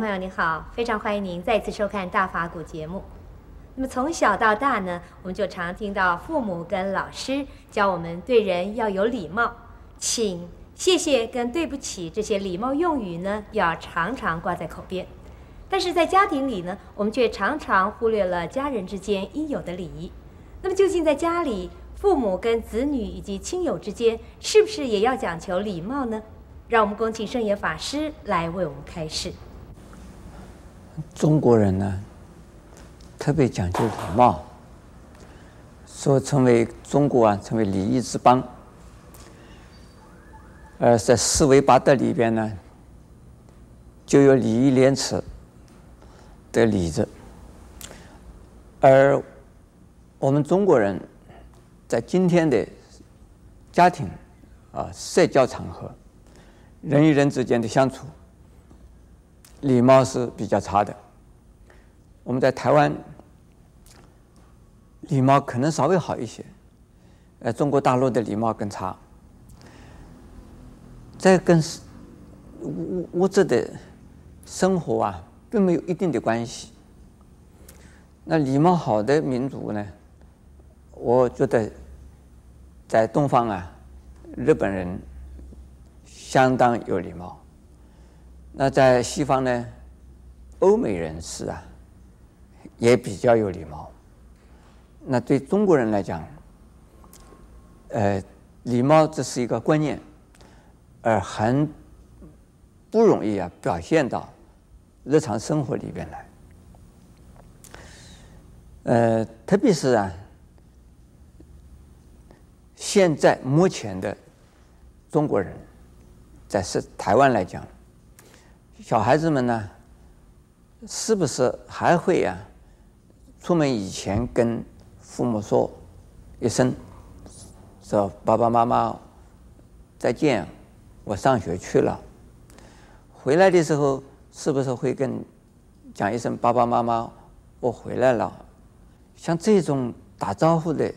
朋友您好，非常欢迎您再次收看大法古节目。那么从小到大呢，我们就常听到父母跟老师教我们对人要有礼貌，请、谢谢跟对不起这些礼貌用语呢，要常常挂在口边。但是在家庭里呢，我们却常常忽略了家人之间应有的礼仪。那么究竟在家里，父母跟子女以及亲友之间，是不是也要讲求礼貌呢？让我们恭请圣严法师来为我们开示。中国人呢，特别讲究礼貌，说成为中国啊，成为礼仪之邦。而在四维八德里边呢，就有礼义廉耻的礼字。而我们中国人在今天的家庭啊，社交场合。人与人之间的相处，礼貌是比较差的。我们在台湾，礼貌可能稍微好一些，呃，中国大陆的礼貌更差。这跟物物质的生活啊，并没有一定的关系。那礼貌好的民族呢，我觉得在东方啊，日本人。相当有礼貌。那在西方呢，欧美人士啊，也比较有礼貌。那对中国人来讲，呃，礼貌这是一个观念，而很不容易啊表现到日常生活里边来。呃，特别是啊，现在目前的中国人。在是台湾来讲，小孩子们呢，是不是还会呀、啊？出门以前跟父母说一声，说爸爸妈妈再见，我上学去了。回来的时候，是不是会跟讲一声爸爸妈妈，我回来了？像这种打招呼的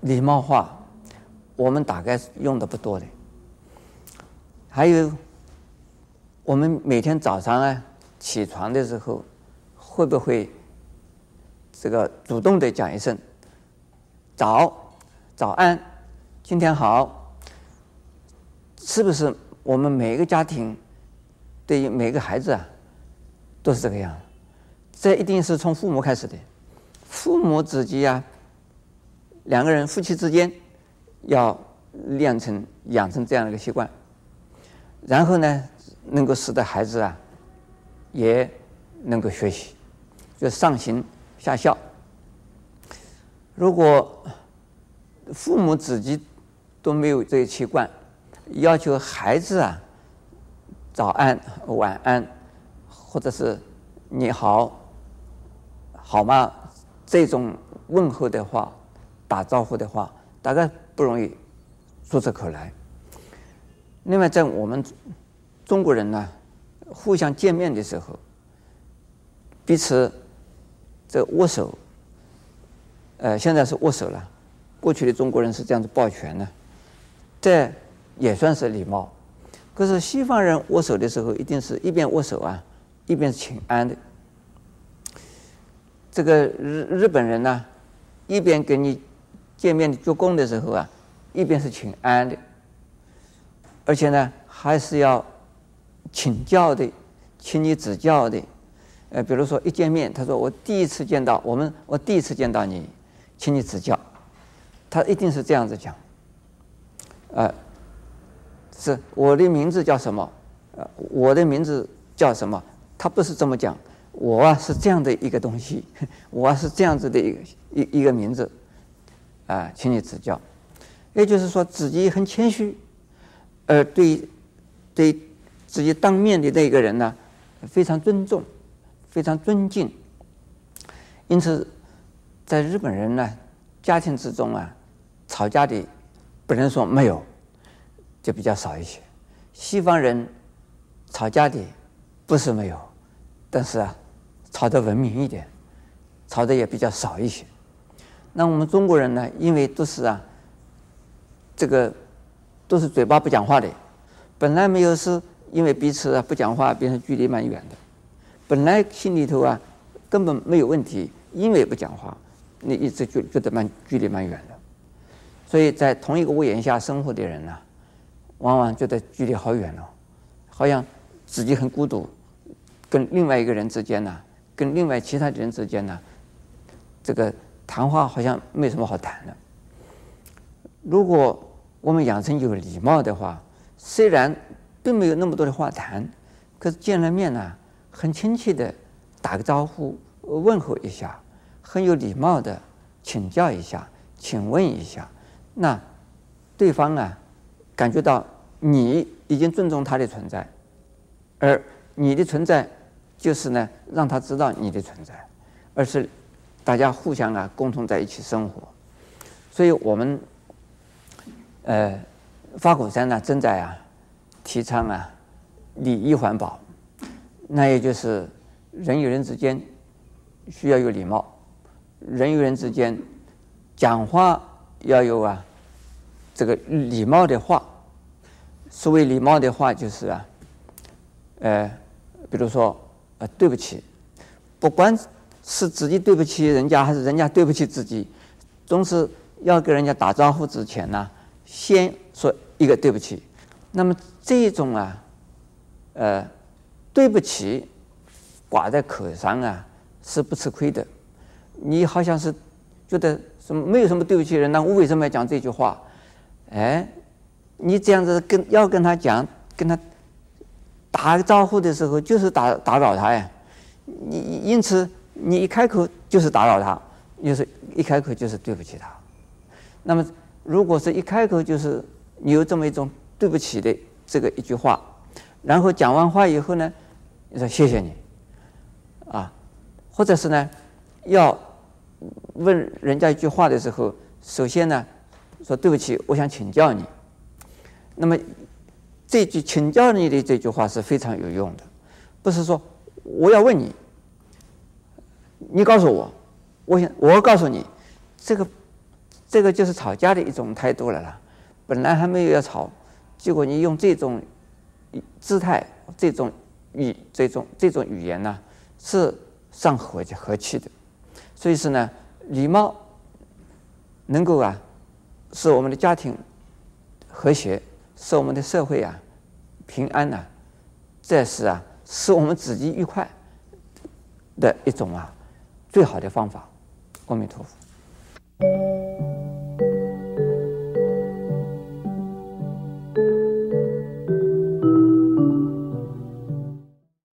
礼貌话，我们大概用的不多的。还有，我们每天早上啊起床的时候，会不会这个主动的讲一声“早”“早安”“今天好”？是不是我们每一个家庭对于每个孩子啊都是这个样？这一定是从父母开始的，父母自己啊，两个人夫妻之间要练成养成这样的一个习惯。然后呢，能够使得孩子啊，也能够学习，就上行下效。如果父母自己都没有这个习惯，要求孩子啊，早安、晚安，或者是你好、好吗？这种问候的话、打招呼的话，大概不容易说出口来。另外，在我们中国人呢，互相见面的时候，彼此这握手，呃，现在是握手了。过去的中国人是这样子抱拳的，这也算是礼貌。可是西方人握手的时候，一定是一边握手啊，一边请安的。这个日日本人呢，一边跟你见面鞠躬的时候啊，一边是请安的。而且呢，还是要请教的，请你指教的。呃，比如说一见面，他说我第一次见到我们，我第一次见到你，请你指教。他一定是这样子讲。呃，是我的名字叫什么？呃，我的名字叫什么？他不是这么讲。我啊是这样的一个东西，我啊是这样子的一个一一个名字。啊，请你指教。也就是说，自己很谦虚。而对对自己当面的那个人呢，非常尊重，非常尊敬。因此，在日本人呢，家庭之中啊，吵架的不能说没有，就比较少一些。西方人吵架的不是没有，但是啊，吵得文明一点，吵得也比较少一些。那我们中国人呢，因为都是啊，这个。都是嘴巴不讲话的，本来没有事因为彼此啊不讲话，变成距离蛮远的。本来心里头啊根本没有问题，因为不讲话，你一直就觉得蛮距离蛮远的。所以在同一个屋檐下生活的人呢、往往觉得距离好远哦，好像自己很孤独，跟另外一个人之间呢、跟另外其他的人之间呢、这个谈话好像没什么好谈的。如果我们养成有礼貌的话，虽然并没有那么多的话谈，可是见了面呢、很亲切的打个招呼，问候一下，很有礼貌的请教一下，请问一下，那对方啊，感觉到你已经尊重他的存在，而你的存在就是呢，让他知道你的存在，而是大家互相啊，共同在一起生活，所以我们。呃，花果山呢正在啊提倡啊礼仪环保，那也就是人与人之间需要有礼貌，人与人之间讲话要有啊这个礼貌的话。所谓礼貌的话，就是啊，呃，比如说呃对不起，不管是自己对不起人家，还是人家对不起自己，总是要跟人家打招呼之前呢。先说一个对不起，那么这种啊，呃，对不起挂在口上啊是不吃亏的。你好像是觉得什么没有什么对不起人，那我为什么要讲这句话？哎，你这样子跟要跟他讲，跟他打招呼的时候，就是打打扰他呀。你因此你一开口就是打扰他，就是一开口就是对不起他。那么。如果是一开口就是你有这么一种对不起的这个一句话，然后讲完话以后呢，你说谢谢你，啊，或者是呢，要问人家一句话的时候，首先呢说对不起，我想请教你。那么这句请教你的这句话是非常有用的，不是说我要问你，你告诉我，我想我告诉你这个。这个就是吵架的一种态度了啦。本来还没有要吵，结果你用这种姿态、这种语、这种这种语言呢，是伤和和气的。所以说呢，礼貌能够啊，使我们的家庭和谐，使我们的社会啊平安呐、这是啊，使我们自己愉快的一种啊最好的方法。阿弥陀佛。